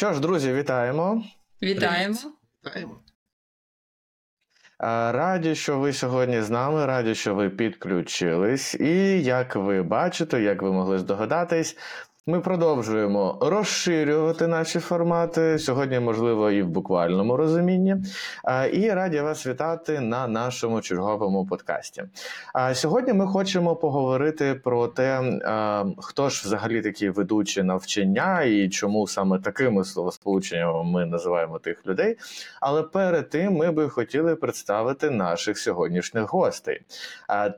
Що ж, друзі, вітаємо. Вітаємо. Вітаємо. Раді, що ви сьогодні з нами, раді, що ви підключились. І як ви бачите, як ви могли здогадатись, ми продовжуємо розширювати наші формати сьогодні, можливо, і в буквальному розумінні. І раді вас вітати на нашому черговому подкасті. Сьогодні ми хочемо поговорити про те, хто ж взагалі такі ведучі навчання і чому саме такими словосполученнями ми називаємо тих людей. Але перед тим ми би хотіли представити наших сьогоднішніх гостей.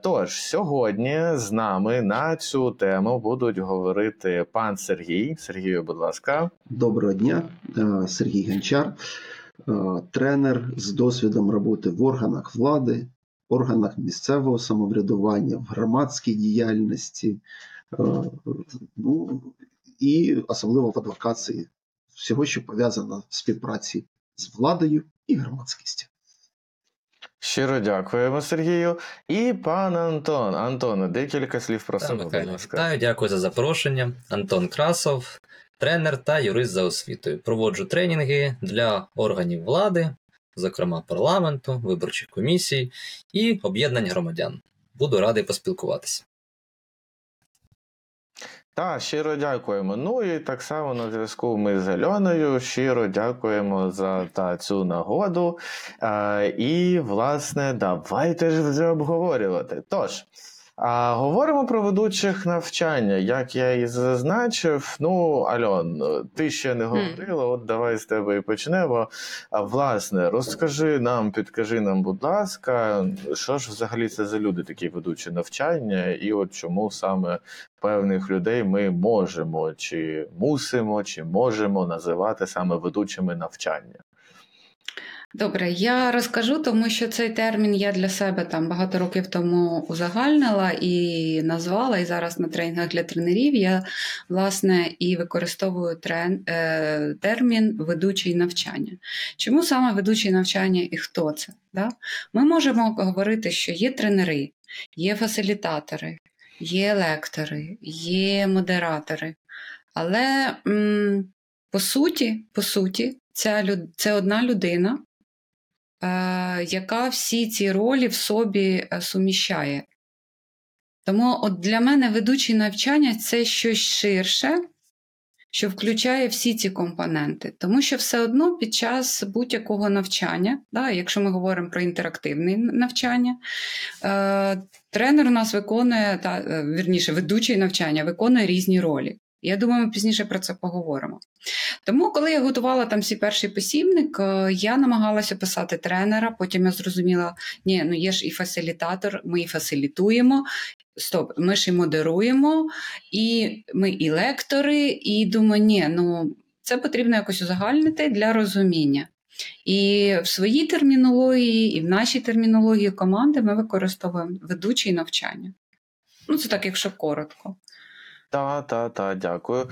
Тож сьогодні з нами на цю тему будуть говорити пан Сергій. Сергію, будь ласка. Доброго дня, е, Сергій Гончар, е, тренер з досвідом роботи в органах влади, органах місцевого самоврядування, в громадській діяльності, е, ну і особливо в адвокації, всього, що пов'язано з співпраці з владою і громадськістю. Щиро дякуємо, Сергію. І пан Антон. Антоне, декілька слів про себе. будь ласка. Вітаю, дякую за запрошення. Антон Красов, тренер та юрист за освітою. Проводжу тренінги для органів влади, зокрема парламенту, виборчих комісій і об'єднань громадян. Буду радий поспілкуватися. Так, щиро дякуємо. Ну і так само на зв'язку ми з Альоною. Щиро дякуємо за та цю нагоду. А, І, власне, давайте ж вже обговорювати. Тож. А говоримо про ведучих навчання. Як я і зазначив, ну Альон, ти ще не говорила, от давай з тебе і почнемо. А власне, розкажи нам, підкажи нам, будь ласка, що ж взагалі це за люди, такі ведучі навчання, і от чому саме певних людей ми можемо, чи мусимо, чи можемо називати саме ведучими навчання. Добре, я розкажу, тому що цей термін я для себе там багато років тому узагальнила і назвала. І зараз на тренінгах для тренерів я власне і використовую трен, е, термін ведучий навчання. Чому саме ведучий навчання і хто це? Да? Ми можемо говорити, що є тренери, є фасилітатори, є лектори, є модератори. Але м, по суті, по суті, ця люд... це одна людина, яка всі ці ролі в собі е, суміщає. Тому от для мене ведучий навчання це щось ширше, що включає всі ці компоненти. Тому що все одно під час будь-якого навчання, да, якщо ми говоримо про інтерактивне навчання, е, тренер у нас виконує, та, е, вірніше, ведучий навчання виконує різні ролі. Я думаю, ми пізніше про це поговоримо. Тому, коли я готувала там свій перший посібник, е, я намагалася писати тренера, потім я зрозуміла, ні, ну є ж і фасилітатор, ми і фасилітуємо, стоп, ми ж і модеруємо, і ми і лектори, і думаю, ні, ну це потрібно якось узагальнити для розуміння. І в своїй термінології, і в нашій термінології команди ми використовуємо ведучі навчання. Ну, це так, якщо коротко. Та, та, та, дякую.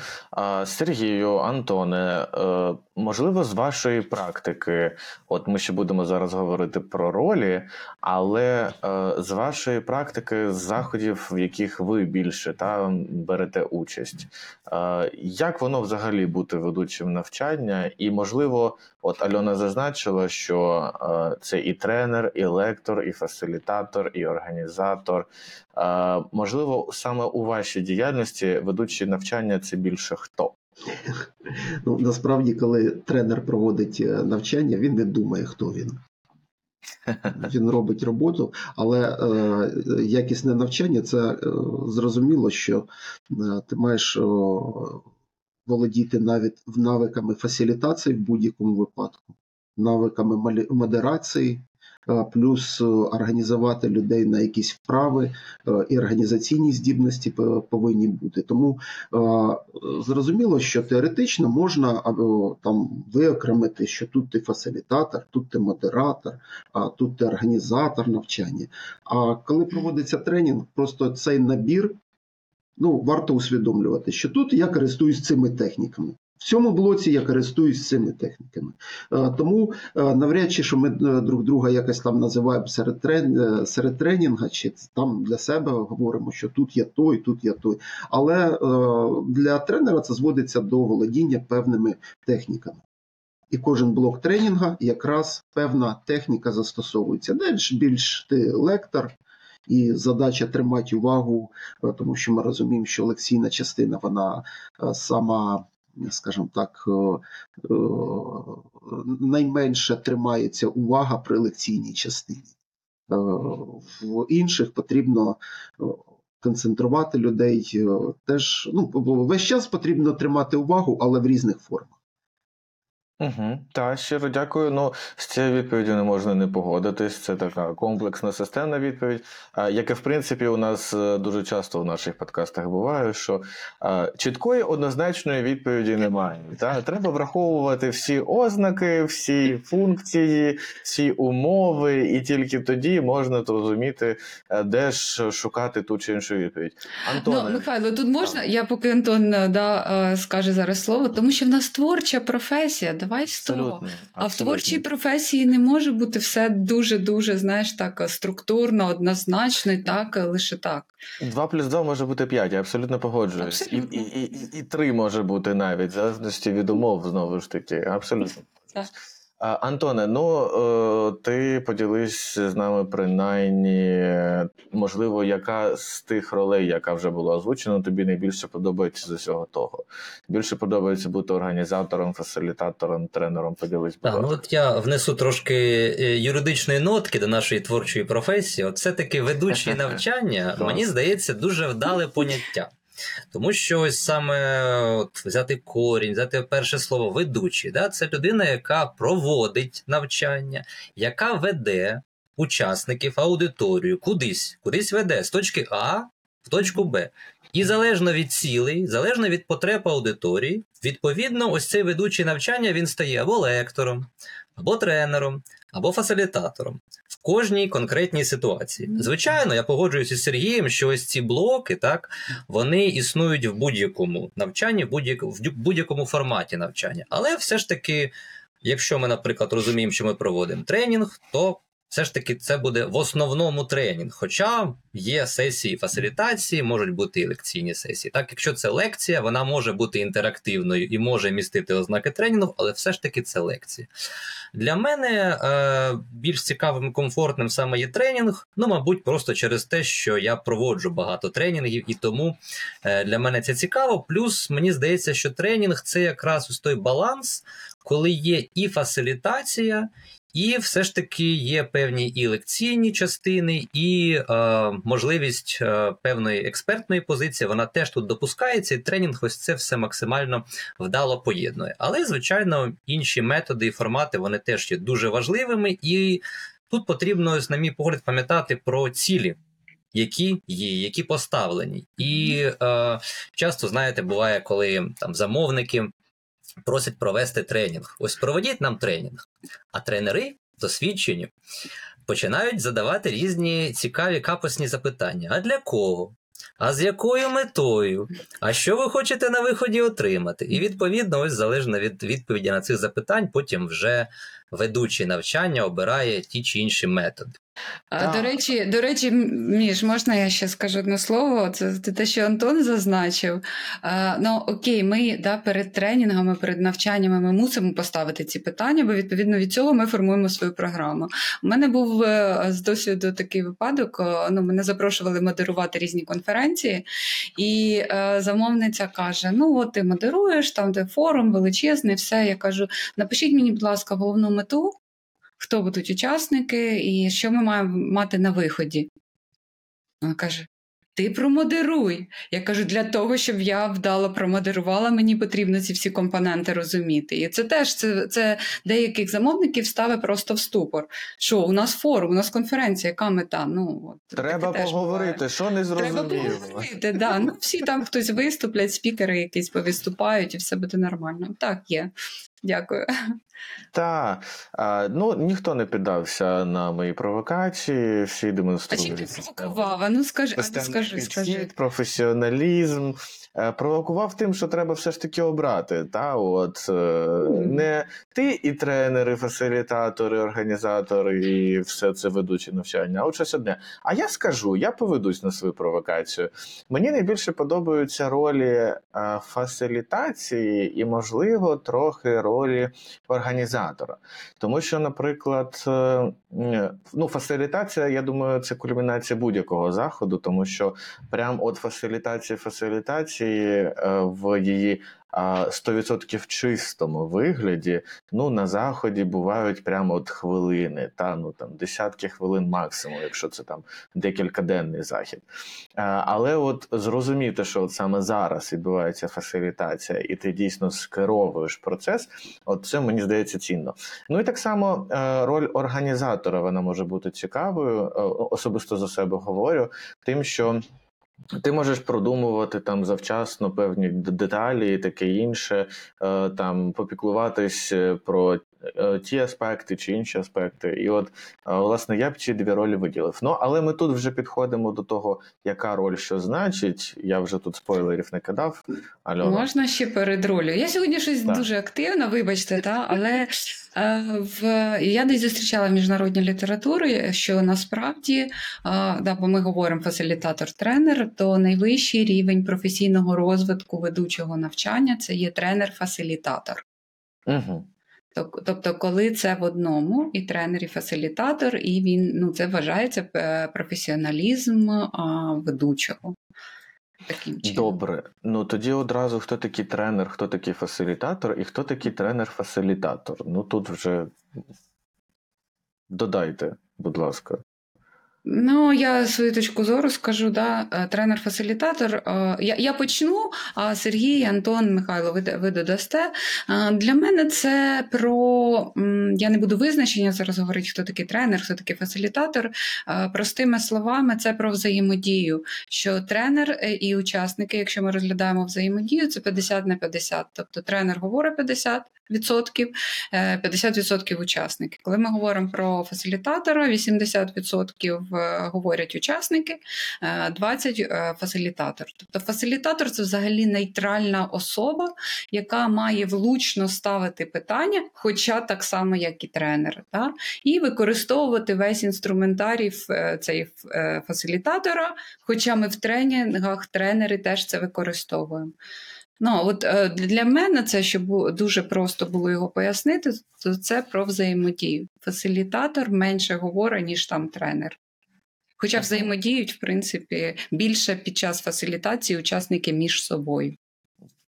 Сергію, Антоне, е, можливо, з вашої практики, от ми ще будемо зараз говорити про ролі, але е, з вашої практики, з заходів, в яких ви більше та, берете участь, е, як воно взагалі бути ведучим навчання? І, можливо, от Альона зазначила, що це і тренер, і лектор, і фасилітатор, і організатор. Можливо, саме у вашій діяльності ведучі навчання це більше хто? Ну, Насправді, коли тренер проводить е, навчання, він не думає, хто він. Він робить роботу, але е, якісне навчання це е, зрозуміло, що е, ти маєш е, володіти навіть навиками фасилітації в будь-якому випадку, навиками модерації, плюс е, організувати людей на якісь вправи е, і організаційні здібності повинні бути. Тому зрозуміло, що теоретично можна там виокремити, що тут ти фасилітатор, тут ти модератор, а тут ти організатор навчання. А коли проводиться тренінг, просто цей набір. Ну, варто усвідомлювати, що тут я користуюсь цими техніками. В цьому блоці я користуюсь цими техніками. Е, Тому е, навряд чи що ми е, друг друга якось там називаємо серед, трен... серед тренінга, чи там для себе говоримо, що тут є той, тут є той. Але для тренера це зводиться до володіння певними техніками. І кожен блок тренінга якраз певна техніка застосовується. Далі більш ти лектор, і задача тримати увагу, тому що ми розуміємо, що лекційна частина вона сама, скажімо так, е, е, найменше тримається увага при лекційній частині. Е, В інших потрібно концентрувати людей. Теж ну, весь час потрібно тримати увагу, але в різних формах. Угу. Так, щиро дякую. Ну, з цією відповіддю не можна не погодитись. Це така комплексна системна відповідь. А, як і в принципі у нас е, дуже часто в наших подкастах буває, що а, чіткої однозначної відповіді немає. Та? Треба враховувати всі ознаки, всі функції, всі умови, і тільки тоді можна зрозуміти, е, де ж шукати ту чи іншу відповідь. Антоне, Ну, Михайло, тут можна, я поки Антон е, да, скаже зараз слово, тому що в нас творча професія. Давай з того. абсолютно, А в творчій професії не може бути все дуже-дуже, знаєш, так структурно, однозначно, і так, е, лише так. Два плюс два може бути п'ять, я абсолютно погоджуюсь. І, Абсолютно. і, і, і, і три може бути навіть, в залежності від умов, знову ж таки. Абсолютно. Так. Антоне, ну е, ти поділись з нами принаймні, можливо, яка з тих ролей, яка вже була озвучена, тобі найбільше подобається з усього того. Більше подобається бути організатором, фасилітатором, тренером. Поділись, будь Так, ну от я внесу трошки е, юридичної нотки до нашої творчої професії. От все-таки ведучі навчання, мені здається, дуже вдале поняття. Тому що ось саме от, взяти корінь, взяти перше слово ведучий, да, це людина, яка проводить навчання, яка веде учасників аудиторію кудись, кудись веде з точки А в точку Б. І залежно від цілей, залежно від потреб аудиторії, відповідно, ось цей ведучий навчання він стає або лектором, або тренером, або фасилітатором в кожній конкретній ситуації. Звичайно, я погоджуюся з Сергієм, що ось ці блоки, так, вони існують в будь-якому навчанні, в будь-якому форматі навчання. Але все ж таки, якщо ми, наприклад, розуміємо, що ми проводимо тренінг, то все ж таки це буде в основному тренінг. Хоча є сесії фасилітації, можуть бути і лекційні сесії. Так, якщо це лекція, вона може бути інтерактивною і може містити ознаки тренінгу, але все ж таки це лекція. Для мене е, більш цікавим і комфортним саме є тренінг. Ну, мабуть, просто через те, що я проводжу багато тренінгів, і тому е, для мене це цікаво. Плюс мені здається, що тренінг це якраз ось той баланс, коли є і фасилітація, і все ж таки є певні і лекційні частини, і е, можливість е, певної експертної позиції. Вона теж тут допускається, і тренінг ось це все максимально вдало поєднує. Але, звичайно, інші методи і формати вони теж є дуже важливими, і тут потрібно, на мій погляд, пам'ятати про цілі. Які є, які поставлені, і е, часто знаєте, буває, коли там замовники просять провести тренінг. Ось проведіть нам тренінг. А тренери досвідчені починають задавати різні цікаві капосні запитання: а для кого? А з якою метою? А що ви хочете на виході отримати? І відповідно, ось залежно від відповіді на цих запитань, потім вже ведучий навчання обирає ті чи інші методи. Так. До речі, до речі, М- Міш, можна я ще скажу одне слово? Це те, що Антон зазначив. Ну окей, ми да, перед тренінгами, перед навчаннями ми мусимо поставити ці питання, бо відповідно від цього ми формуємо свою програму. У мене був е, з досвіду такий випадок. е, Ну, мене запрошували модерувати різні конференції, і е, замовниця каже: Ну, от ти модеруєш, там де форум величезний, все. Я кажу: напишіть мені, будь ласка, головну мету хто будуть учасники і що ми маємо мати на виході. Вона каже: Ти промодеруй. Я кажу, для того, щоб я вдало промодерувала, мені потрібно ці всі компоненти розуміти. І це теж це, це деяких замовників ставить просто в ступор. Що у нас форум, у нас конференція, яка мета? Ну, от, Треба поговорити, буває. що не Треба зрозуміло. поговорити, да. ну, всі там хтось виступлять, спікери якісь повиступають, і все буде нормально. Так, є. Дякую. Та, ну ніхто не піддався на мої провокації, всі А чим ти провокував? А ну скажи, а ну скажи, скажи. професіоналізм. Е, Провокував тим, що треба все ж таки обрати. Та? От, е, не ти і тренери, фасилітатори, організатори, і все це ведучі навчання, а от щось одне. А я скажу, я поведусь на свою провокацію. Мені найбільше подобаються ролі е, фасилітації і, можливо, трохи ролі організатора. Тому що, наприклад, е, ну, фасилітація, я думаю, це кульмінація будь-якого заходу, тому що прям от фасилітації фасилітації е, в її 100% чистому вигляді, ну на заході бувають прямо от хвилини, та ну там десятки хвилин максимум, якщо це там декількаденний захід. Але от зрозуміти, що от саме зараз відбувається фасилітація, і ти дійсно скеровуєш процес, от це мені здається цінно. Ну і так само е, роль організатора вона може бути цікавою. Особисто за себе говорю, тим, що ти можеш продумувати там завчасно певні деталі і таке інше, е, там попіклуватись е, про ті аспекти чи інші аспекти. І от, е, власне, я б ці дві ролі виділив. Ну, але ми тут вже підходимо до того, яка роль що значить. Я вже тут спойлерів не кидав. Альона. Можна ще перед ролью. Я сьогодні щось Так. дуже активна, вибачте, та, але е, в, я десь зустрічала в міжнародній літературі, що насправді, е, да, бо ми говоримо фасилітатор-тренер, то найвищий рівень професійного розвитку ведучого навчання це є тренер-фасилітатор. Угу. Тоб- Тобто, коли це в одному, і тренер, і фасилітатор, і він ну це вважається е, професіоналізм ведучого. Таким чином. Добре. Ну тоді одразу хто такий тренер, хто такий фасилітатор, і хто такий тренер-фасилітатор. Ну тут вже додайте, будь ласка. Ну, я свою точку зору скажу, да, е, тренер-фасилітатор. е, Я, я почну, а Сергій, Антон, Михайло, ви, ви додасте. Е, Для мене це про я не буду визначення зараз говорити, хто такий тренер, хто такий фасилітатор. Простими словами, це про взаємодію. Що тренер і учасники, якщо ми розглядаємо взаємодію, це 50 на 50. Тобто тренер говорить 50%, е, 50% учасники. Коли ми говоримо про фасилітатора, 80% говорять учасники, е, 20% е, фасилітатор. Тобто фасилітатор це взагалі нейтральна особа, яка має влучно ставити питання, хоча так само, як і тренер, та? і використовувати весь інструментарій е, цей е, фасилітатора, хоча ми в тренінгах тренери теж це використовуємо. Ну, от е, для мене це, щоб дуже просто було його пояснити, то це про взаємодію. Фасилітатор менше говорить, ніж там тренер. Хоча взаємодіють, в принципі, більше під час фасилітації учасники між собою.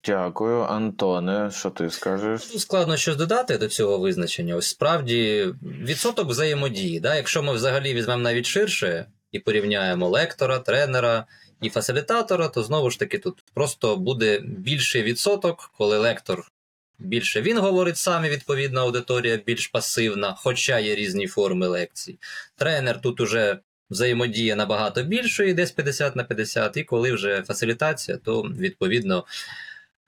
Дякую, Антоне. Що ти скажеш? Тут складно щось додати до цього визначення. Ось справді відсоток взаємодії. Да? Якщо ми взагалі візьмемо навіть ширше і порівняємо лектора, тренера і фасилітатора, то знову ж таки тут просто буде більший відсоток, коли лектор більше він говорить сам, і відповідна аудиторія більш пасивна, хоча є різні форми лекцій. Тренер тут уже взаємодія набагато більшої, десь 50 на 50, і коли вже фасилітація, то відповідно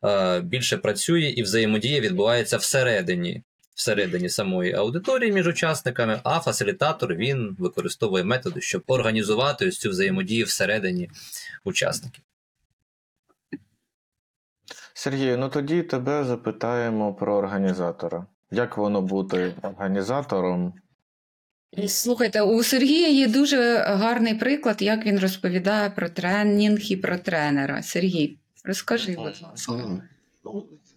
е, більше працює і взаємодія відбувається всередині, всередині самої аудиторії між учасниками, а фасилітатор він використовує методи, щоб організувати ось цю взаємодію всередині учасників. Сергію, ну тоді тебе запитаємо про організатора. Як воно бути організатором? Слухайте, у Сергія є дуже гарний приклад, як він розповідає про тренінг і про тренера. Сергій, розкажи, будь ласка.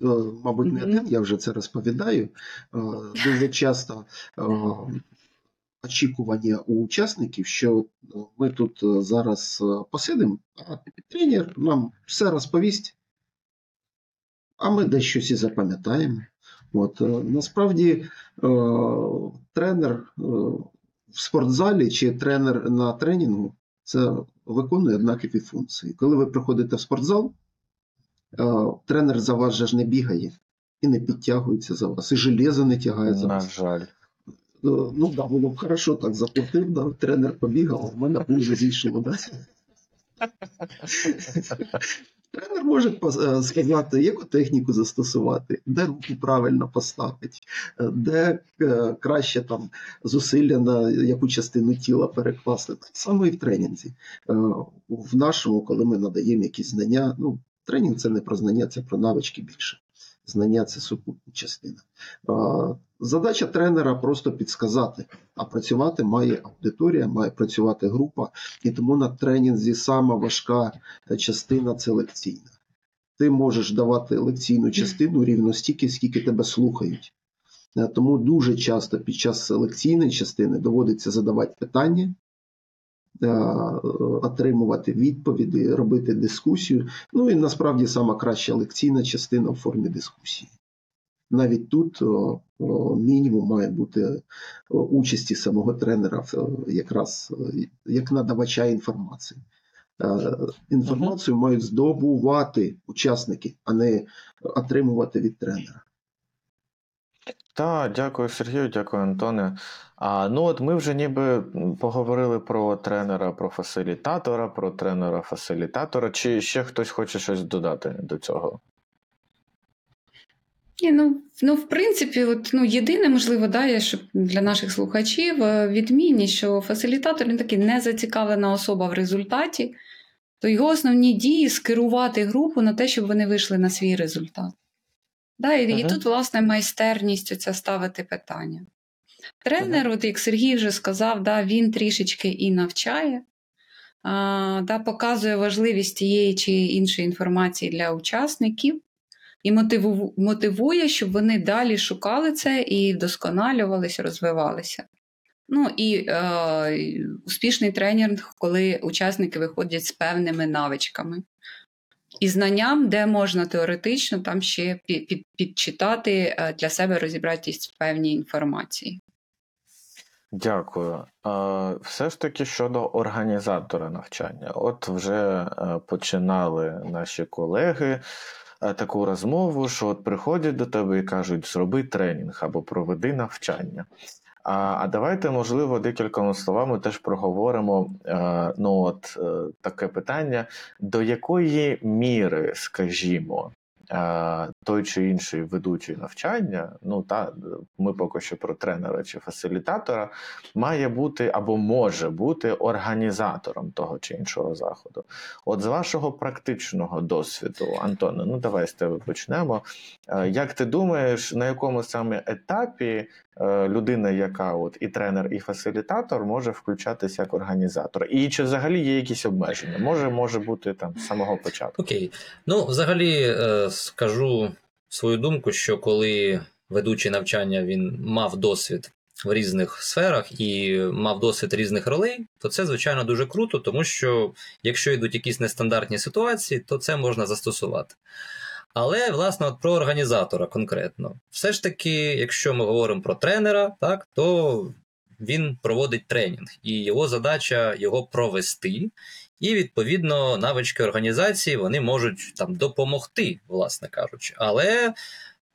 Е, мабуть, не один, я вже це розповідаю. Е, Дуже часто е, очікування у учасників, що ми тут зараз посидимо, а тренер нам все розповість, а ми десь щось і запам'ятаємо. От, насправді, тренер в спортзалі чи тренер на тренінгу це виконує однакові функції. Коли ви приходите в спортзал, тренер за вас же ж не бігає і не підтягується за вас, і железо не тягає за вас. На жаль. Е, Ну да, було б хорошо, так заплатив, да, тренер побігав, а в мене вже зійшло. Да? Тренер може пос- е, сказати, яку техніку застосувати, де руку правильно поставити, е, де е, краще там зусилля на яку частину тіла перекласти. Так само і в тренінгі. Е, В нашому, коли ми надаємо якісь знання, ну, тренінг це не про знання, це про навички більше. Знання це супутня частина. Задача тренера просто підсказати, а працювати має аудиторія, має працювати група, і тому на тренінгзі сама важка частина це лекційна. Ти можеш давати лекційну частину рівно стільки, скільки тебе слухають. Е, Тому дуже часто під час лекційної частини доводиться задавати питання, отримувати відповіді, робити дискусію. Ну і насправді сама краща лекційна частина в формі дискусії. Навіть тут мінімум має бути участі самого тренера е, якраз е, як надавача інформації. Е, Інформацію мають здобувати учасники, а не отримувати від тренера. Так, дякую Сергію, дякую Антоне. А, ну от ми вже ніби поговорили про тренера, про фасилітатора, про тренера фасилітатора. Чи ще хтось хоче щось додати до цього? Ні, ну, ну, в принципі, от, ну, єдине, можливо, да, щоб для наших слухачів е, відмінність, що фасилітатор він такий незацікавлена особа в результаті, то його основні дії скерувати групу на те, щоб вони вийшли на свій результат. Да, і, і тут, власне, майстерність оця ставити питання. Тренер, от як Сергій вже сказав, да, він трішечки і навчає, а, да, показує важливість тієї чи іншої інформації для учасників і мотиву- мотивує, щоб вони далі шукали це і вдосконалювалися, розвивалися. Ну і е, успішний тренінг, коли учасники виходять з певними навичками. І знанням, де можна теоретично там ще під, під, підчитати е, для себе розібратись в певній інформації. Дякую. Все ж таки щодо організатора навчання. От вже е, починали наші колеги е, таку розмову, що от приходять до тебе і кажуть, зроби тренінг або проведи навчання. А, давайте, можливо, декількома словами теж проговоримо е, ну, от, е, таке питання, до якої міри, скажімо, той чи інший ведучий навчання, ну та ми поки що про тренера чи фасилітатора, має бути або може бути організатором того чи іншого заходу. От з вашого практичного досвіду, Антоне, ну давай з тебе почнемо. Е, Як ти думаєш, на якому саме етапі е, людина, яка от і тренер, і фасилітатор, може включатися як організатор? І чи взагалі є якісь обмеження? Може, може бути там з самого початку. Окей. Ну, взагалі, е, скажу свою думку, що коли ведучий навчання він мав досвід в різних сферах і мав досвід різних ролей, то це, звичайно, дуже круто, тому що якщо йдуть якісь нестандартні ситуації, то це можна застосувати. Але, власне, от про організатора конкретно. Все ж таки, якщо ми говоримо про тренера, так, то він проводить тренінг, і його задача його провести. І відповідно навички організації вони можуть там допомогти, власне кажучи. Але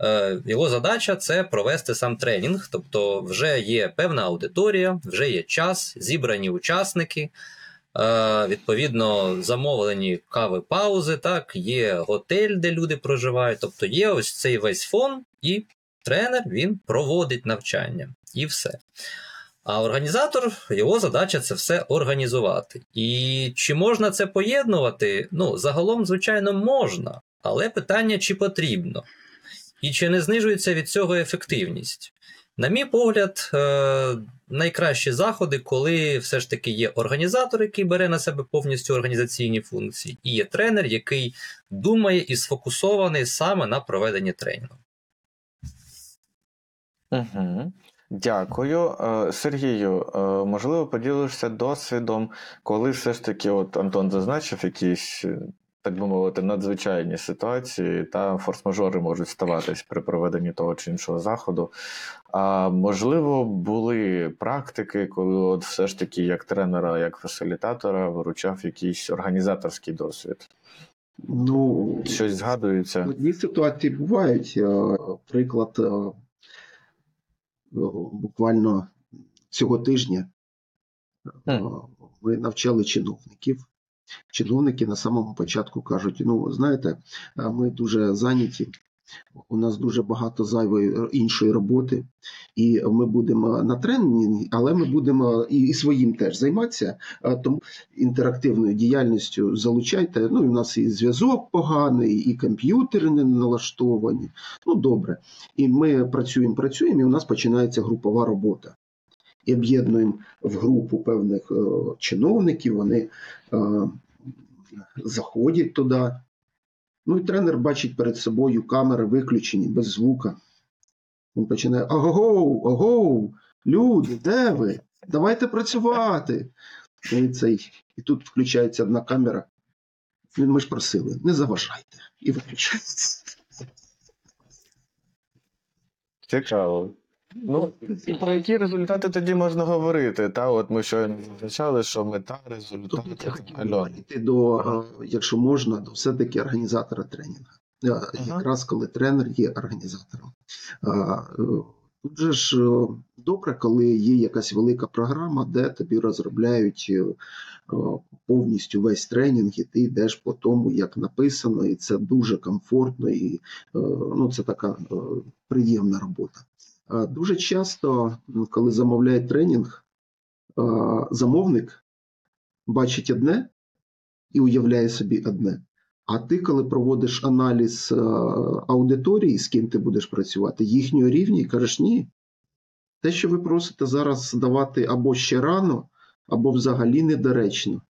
е, його задача це провести сам тренінг, тобто вже є певна аудиторія, вже є час, зібрані учасники. Е, відповідно, замовлені кави паузи, так, є готель, де люди проживають. Тобто є ось цей весь фон, і тренер він проводить навчання, і все. А організатор, його задача це все організувати. І чи можна це поєднувати? Ну, загалом, звичайно, можна, але питання, чи потрібно, і чи не знижується від цього ефективність. На мій погляд, е, найкращі заходи, коли все ж таки є організатор, який бере на себе повністю організаційні функції, і є тренер, який думає і сфокусований саме на проведенні тренінгу. Угу. Дякую. Е, Сергію, е, можливо, поділишся досвідом, коли все ж таки, от Антон зазначив якісь, е, так би мовити, надзвичайні ситуації та форс-мажори можуть ставатись при проведенні того чи іншого заходу. А можливо, були практики, коли от все ж таки як тренера, як фасилітатора виручав якийсь організаторський досвід. Ну, Щось згадується. Одні ситуації бувають. Приклад буквально цього тижня е, ми навчали чиновників. Чиновники на самому початку кажуть: ну, знаєте, ми дуже зайняті, у нас дуже багато зайвої іншої роботи, і ми будемо на тренінгі, але ми будемо і, і своїм теж займатися. Тому інтерактивною діяльністю залучайте. Ну, і у нас і зв'язок поганий, і комп'ютери не налаштовані. Ну, добре. І ми працюємо, працюємо, і у нас починається групова робота. І об'єднуємо в групу певних е, чиновників, вони е, заходять туди. Ну і тренер бачить перед собою камери виключені, без звука. Він починає: Агоу, агоу, люди, де ви? Давайте працювати. І, цей, і тут включається одна камера. Він ми ж просили, не заважайте. І виключається. Цікаво. Ну, і про які результати тоді можна говорити? Та, от ми щойно зазначали, що мета, Тут результати. я хотів перейти до, е, якщо можна, до все-таки організатора тренінгу. Е, Якраз коли тренер є організатором. Е, Тут же ж добре, коли є якась велика програма, де тобі розробляють повністю весь тренінг, і ти йдеш по тому, як написано, і це дуже комфортно, і ну, це така приємна робота. Дуже часто, коли замовляють тренінг, замовник бачить одне і уявляє собі одне. А ти, коли проводиш аналіз аудиторії, з ким ти будеш працювати, їхнього рівня, і кажеш, ні. Те, що ви просите зараз давати або ще рано, або взагалі недоречно,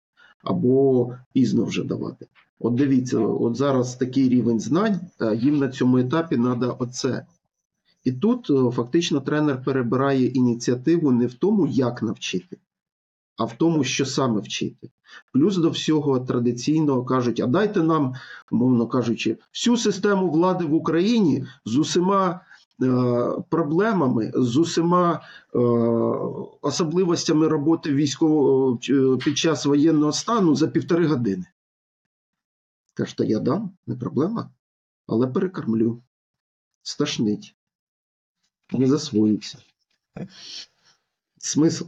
або пізно вже давати. От дивіться, от зараз такий рівень знань, їм на цьому етапі треба оце. І тут е, фактично тренер перебирає ініціативу не в тому, як навчити, а в тому, що саме вчити. Плюс до всього традиційно кажуть: а дайте нам, мовно кажучи, всю систему влади в Україні з усіма е, проблемами, з усіма е, особливостями роботи військового е, під час воєнного стану за півтори години. Кажете, я дам, не проблема, але перекормлю, стошнить, не засвоїться. Смисл.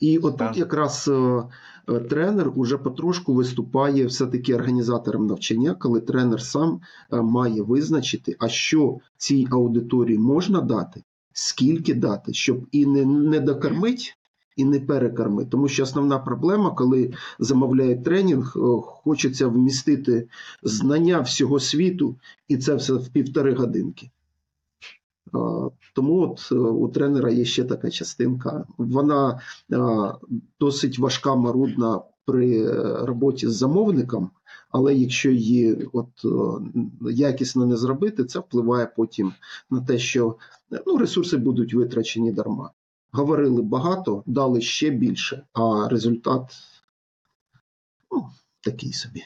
І от Так. якраз е, е, тренер уже потрошку виступає все-таки організатором навчання, коли тренер сам е, має визначити, а що цій аудиторії можна дати, скільки дати, щоб і не, не докормить, і не перекормить. Тому що основна проблема, коли замовляють тренінг, хочеться вмістити знання всього світу, і це все в півтори годинки. Тому от е, у тренера є ще така частинка. Вона е, досить важка, марудна при е, роботі з замовником, але якщо її от якісно не зробити, це впливає потім на те, що ну, ресурси будуть витрачені дарма. Говорили багато, дали ще більше, а результат ну, такий собі.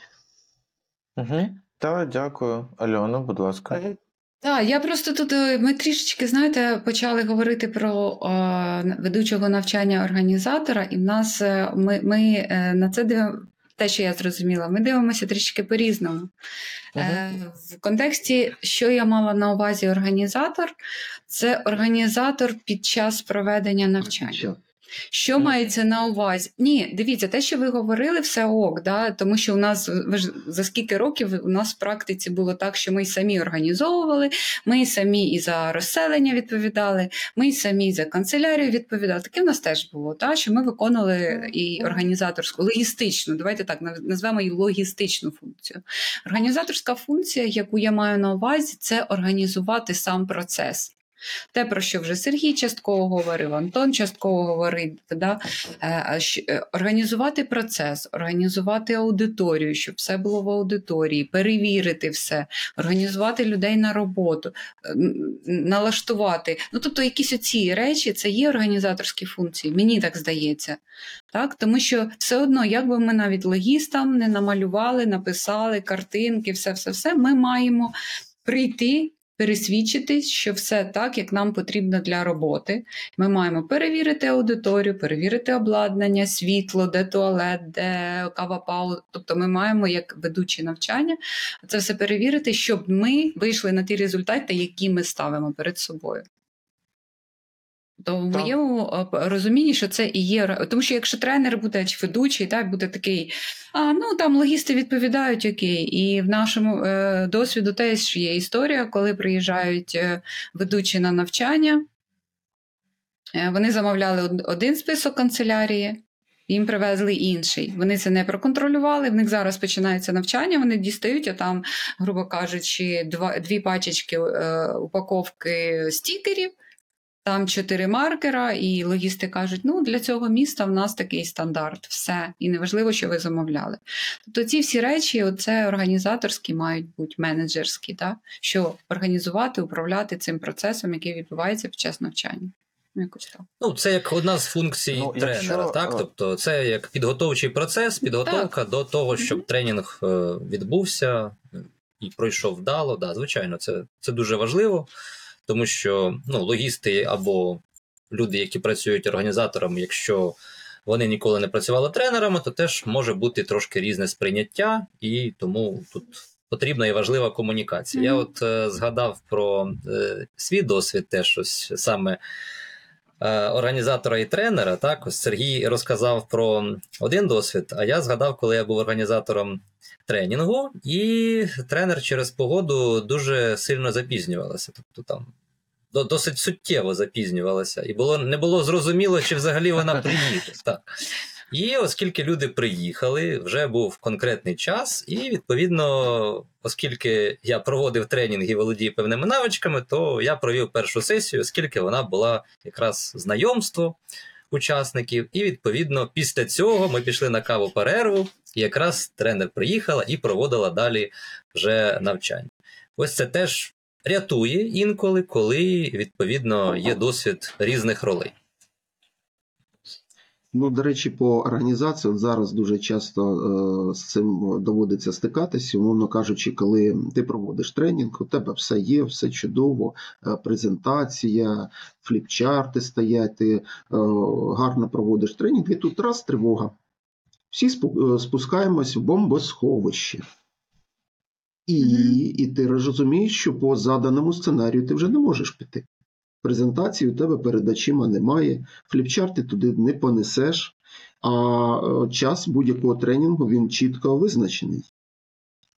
Угу. Так, дякую. Альона, будь ласка. Так, я просто тут е, ми трішечки, знаєте, почали говорити про е, ведучого навчання організатора, і в нас е, ми, ми е, на це дивимо. Те, що я зрозуміла, ми дивимося трішки по-різному. Е, в контексті, що я мала на увазі організатор, це організатор під час проведення навчання. Що Мгм. мається на увазі? Ні, дивіться, те, що ви говорили, все ок, да? тому що у нас ви ж за скільки років у нас в практиці було так, що ми самі організовували, ми самі і за розселення відповідали, ми самі і за канцелярію відповідали. Таке в нас теж було, та? що ми виконували і організаторську, логістичну, давайте так назвемо її логістичну функцію. Організаторська функція, яку я маю на увазі, це організувати сам процес. Те, про що вже Сергій частково говорив, Антон частково говорив, да? Е, е, організувати процес, організувати аудиторію, щоб все було в аудиторії, перевірити все, організувати людей на роботу, е, налаштувати. Ну, тобто, якісь оці речі це є організаторські функції, мені так здається. Так? Тому що все одно, як би ми навіть логістам не намалювали, написали картинки, все, все, все, ми маємо прийти. Пересвідчитись, що все так, як нам потрібно для роботи. Ми маємо перевірити аудиторію, перевірити обладнання, світло, де туалет, де кава пау. Тобто ми маємо, як ведучі навчання, це все перевірити, щоб ми вийшли на ті результати, які ми ставимо перед собою. То в моєму е, розумінні, що це і є. Тому що якщо тренер буде чи ведучий, так, буде такий, а ну там логісти відповідають окей. І в нашому е, досвіду теж є історія, коли приїжджають е, ведучі на навчання. Е, Вони замовляли один список канцелярії, їм привезли інший. Вони це не проконтролювали. В них зараз починається навчання, вони дістають, а там, грубо кажучи, два, дві пачечки е, упаковки стікерів, там чотири маркера, і логісти кажуть: ну для цього міста в нас такий стандарт, все. І неважливо, що ви замовляли. Тобто ці всі речі, це організаторські, мають бути менеджерські, так? що організувати, управляти цим процесом, який відбувається під час навчання. Ну, якось так. Ну, це як одна з функцій Ну, тренера, якщо, так? Тобто, це як підготовчий процес, підготовка до того, щоб Мгм. тренінг е, відбувся і пройшов вдало. Да, звичайно, це, це дуже важливо, тому що ну, логісти або люди, які працюють організаторами, якщо вони ніколи не працювали тренерами, то теж може бути трошки різне сприйняття, і тому тут. Потрібна і важлива комунікація. Я от е, згадав про е, свій досвід, теж ось саме організатора і тренера. Так, ось Сергій розказав про один досвід, а я згадав, коли я був організатором тренінгу, і тренер через погоду дуже сильно запізнювалася. Тобто там досить суттєво запізнювалася, і було, не було зрозуміло, чи взагалі вона приїде. Так. І оскільки люди приїхали, вже був конкретний час, і відповідно, оскільки я проводив тренінг і володію певними навичками, то я провів першу сесію, оскільки вона була якраз знайомство учасників. І відповідно, після цього ми пішли на каву перерву, і якраз тренер приїхала і проводила далі вже навчання. Ось це теж рятує інколи, коли відповідно є досвід різних ролей. Ну, до речі, по організації от зараз дуже часто е, з цим доводиться стикатися, умовно кажучи, коли ти проводиш тренінг, у тебе все є, все чудово, е, презентація, фліпчарти стоять, ти е, гарно проводиш тренінг, і тут раз тривога. Всі спу- спускаємось в бомбосховище. І, і ти розумієш, що по заданому сценарію ти вже не можеш піти. Презентації у тебе перед очима немає, фліпчарти туди не понесеш, а е, час будь-якого тренінгу він чітко визначений.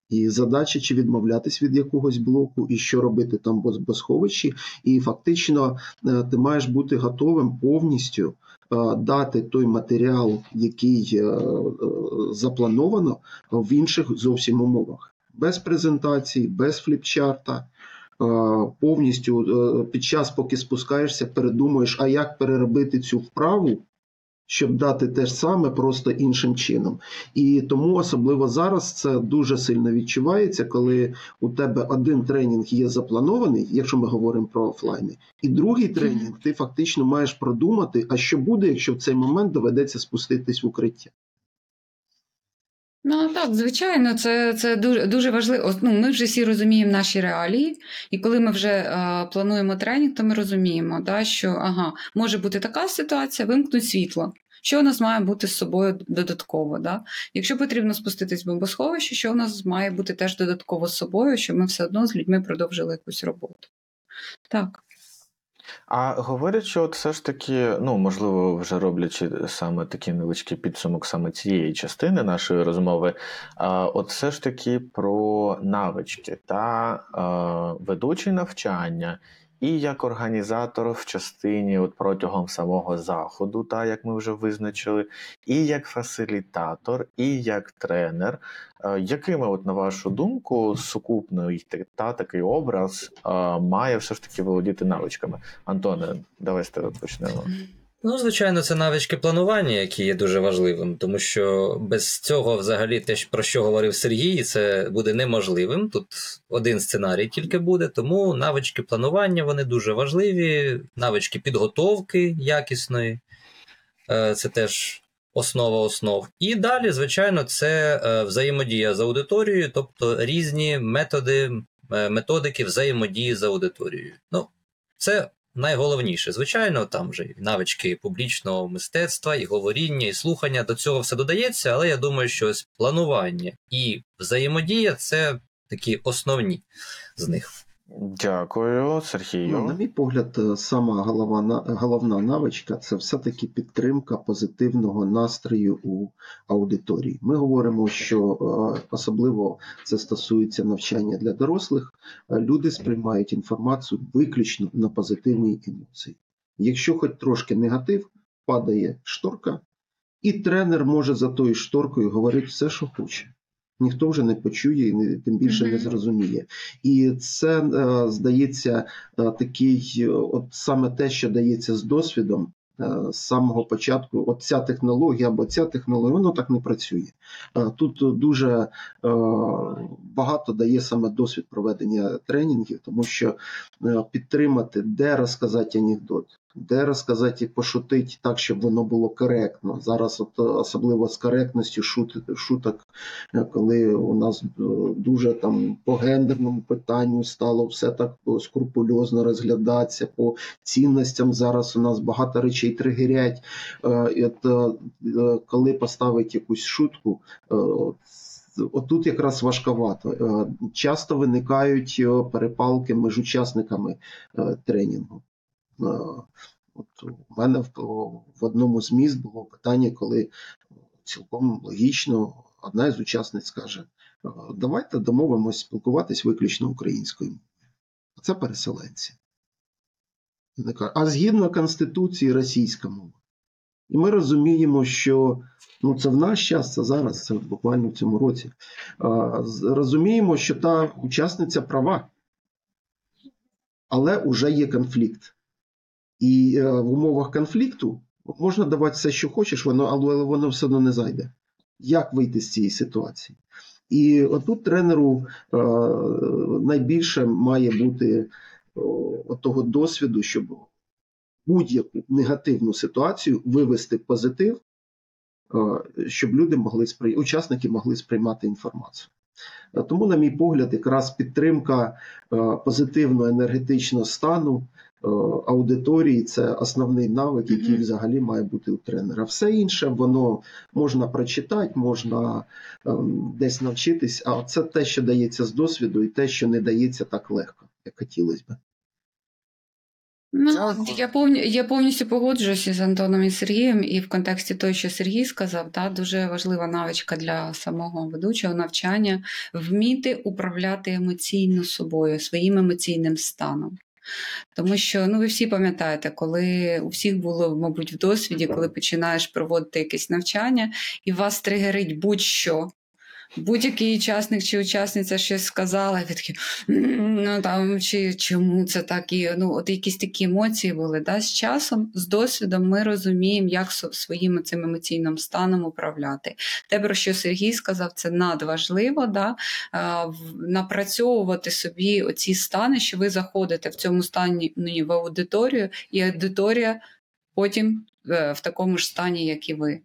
І задача чи відмовлятись від якогось блоку, і що робити там в босховищі. І фактично е, ти маєш бути готовим повністю е, дати той матеріал, який заплановано в інших зовсім умовах. Без презентації, без фліпчарта. Е, Повністю е, під час, поки спускаєшся, передумуєш, а як переробити цю вправу, щоб дати те ж саме, просто іншим чином. І тому особливо зараз це дуже сильно відчувається, коли у тебе один тренінг є запланований, якщо ми говоримо про офлайни, і другий тренінг ти фактично маєш продумати, а що буде, якщо в цей момент доведеться спуститись в укриття. Ну так, звичайно, це, це дуже, дуже важливо. Ну, ми вже всі розуміємо наші реалії, і коли ми вже е, плануємо тренінг, то ми розуміємо, да, що ага, може бути така ситуація, вимкнуть світло. Що у нас має бути з собою додатково? Да? Якщо потрібно спуститись в бомбосховище, що у нас має бути теж додатково з собою, щоб ми все одно з людьми продовжили якусь роботу. Так. А говорять, що от все ж таки, ну можливо, вже роблячи саме такий невеличкий підсумок саме цієї частини нашої розмови, от все ж таки про навички та ведучі навчання, і як організатор в частині от протягом самого заходу, та як ми вже визначили, і як фасилітатор, і як тренер. Е, Якими, от на вашу думку, сукупний та- та такий образ е, має все ж таки володіти навичками? Антоне, давай з тебе почнемо. Ну, звичайно, це навички планування, які є дуже важливим, тому що без цього, взагалі, те, про що говорив Сергій, це буде неможливим. Тут один сценарій тільки буде, тому навички планування вони дуже важливі, навички підготовки якісної, е, це теж основа основ. І далі, звичайно, це е, взаємодія з аудиторією, тобто різні методи, е, методики взаємодії з аудиторією. Ну, це найголовніше. Звичайно, там вже і навички публічного мистецтва, і говоріння, і слухання до цього все додається, але я думаю, що ось планування і взаємодія це такі основні з них. Дякую, Сергію. Ну, на мій погляд, е, сама голова, головна навичка це все-таки підтримка позитивного настрою у аудиторії. Ми говоримо, що е, особливо це стосується навчання для дорослих. е, Люди сприймають інформацію виключно на позитивній емоції. Якщо хоч трошки негатив, падає шторка, і тренер може за тою шторкою говорити все, що хоче. Ніхто вже не почує і не, тим більше не зрозуміє. І це е, здається е, такий, е, от саме те, що дається з досвідом. З самого початку, от ця технологія або ця технологія, воно так не працює. Тут дуже багато дає саме досвід проведення тренінгів, тому що підтримати, де розказати анекдот, де розказати і пошутити так, щоб воно було коректно. Зараз, от особливо з коректністю шут, шуток, е, коли у нас е, дуже там по гендерному питанню стало все так е, скрупульозно розглядатися, по цінностям зараз у нас багато речей тригерять. Е, е, е, коли поставить якусь шутку, е, Отут якраз важковато. Е, Часто виникають е, перепалки між учасниками е, тренінгу. Е, От у мене в, в одному з міст було питання, коли цілком логічно одна із учасниць каже: «Е, давайте домовимось спілкуватись виключно українською мовою. Це переселенці. А згідно Конституції російська мова. І ми розуміємо, що ну, це в наш час, це зараз, це буквально в цьому році. А, розуміємо, що та учасниця права, але вже є конфлікт. І е, в умовах конфлікту можна давати все, що хочеш, воно, але воно все одно не зайде. Як вийти з цієї ситуації? І отут тренеру е, найбільше має бути того досвіду, щоб будь-яку негативну ситуацію вивести в позитив, е, щоб люди могли сприй... учасники могли сприймати інформацію. Тому, на мій погляд, якраз підтримка позитивного енергетичного стану аудиторії це основний навик, який взагалі має бути у тренера. Все інше воно можна прочитати, можна ем, десь навчитись, а це те, що дається з досвіду, і те, що не дається так легко, як хотілося б. Ну, я, повні, я повністю погоджуюся з Антоном і Сергієм, і в контексті того, що Сергій сказав, та, дуже важлива навичка для самого ведучого навчання вміти управляти емоційно собою, своїм емоційним станом. Тому що ну ви всі пам'ятаєте, коли у всіх було, мабуть, в досвіді, коли починаєш проводити якесь навчання, і вас тригерить будь-що. Будь-який учасник чи учасниця щось сказала, і такі, ну там чи чому це так і ну, от якісь такі емоції були. Да? З часом, з досвідом, ми розуміємо, як своїм цим емоційним станом управляти. Те, про що Сергій сказав, це надважливо, да? напрацьовувати собі оці стани, що ви заходите в цьому стані ну, в аудиторію, і аудиторія потім е, в такому ж стані, як і ви.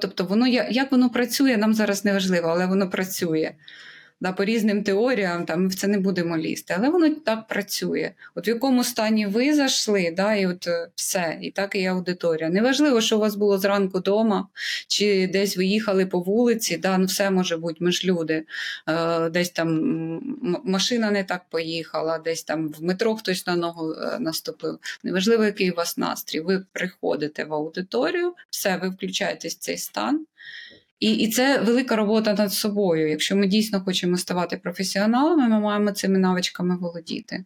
Тобто, воно як воно працює, нам зараз не важливо, але воно працює. Да, по різним теоріям там, ми в це не будемо лізти, але воно так працює. От в якому стані ви зайшли, да, і от е, все, і так і аудиторія. Неважливо, що у вас було зранку вдома, чи десь ви їхали по вулиці, да, ну все може бути, ми ж люди. Е, десь там машина не так поїхала, десь там в метро хтось на ногу е, наступив. Неважливо, який у вас настрій. Ви приходите в аудиторію, все, ви включаєтесь в цей стан. І, і це велика робота над собою. Якщо ми дійсно хочемо ставати професіоналами, ми маємо цими навичками володіти.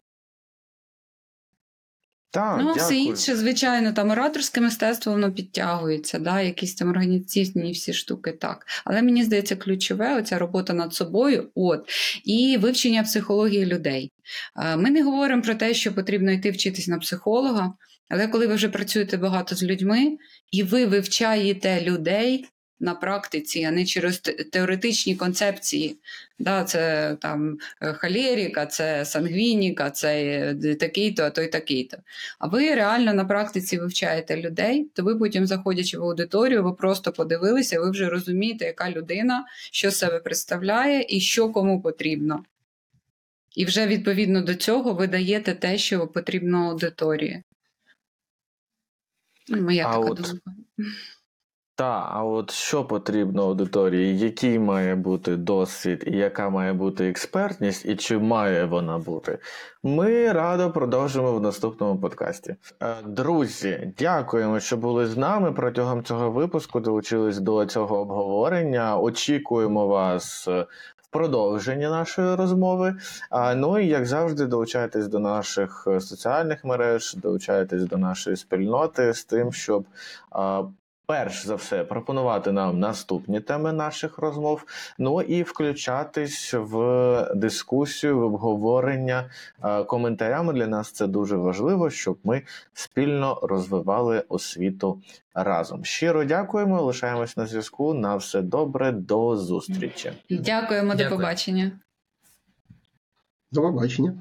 Так, ну, а все інше, звичайно, там ораторське мистецтво воно підтягується, да, якісь там організаційні всі штуки так. Але мені здається, ключове оця робота над собою, от, і вивчення психології людей. Ми не говоримо про те, що потрібно йти вчитись на психолога, але коли ви вже працюєте багато з людьми, і ви вивчаєте людей. На практиці, а не через теоретичні концепції. Да, це там е, холеріка, це сангвініка, це е, такий-то, а той такий-то. А ви реально на практиці вивчаєте людей, то ви потім, заходячи в аудиторію, ви просто подивилися, ви вже розумієте, яка людина, що себе представляє і що кому потрібно. І вже відповідно до цього ви даєте те, що потрібно аудиторії. Ну, Моя А така от думка. Та, а от що потрібно аудиторії? Який має бути досвід, і яка має бути експертність, і чи має вона бути? Ми радо продовжимо в наступному подкасті. Е, Друзі, дякуємо, що були з нами протягом цього випуску. Долучились до цього обговорення. Очікуємо вас. е, в Продовження нашої розмови. А, ну і як завжди, долучайтесь до наших е, соціальних мереж, долучайтесь до нашої спільноти з тим, щоб перш за все пропонувати нам наступні теми наших розмов, ну і включатись в дискусію, в обговорення е, коментарями. Для нас це дуже важливо, щоб ми спільно розвивали освіту разом. Щиро дякуємо. Лишаємось на зв'язку. На все добре, до зустрічі. Дякуємо, до побачення. До побачення.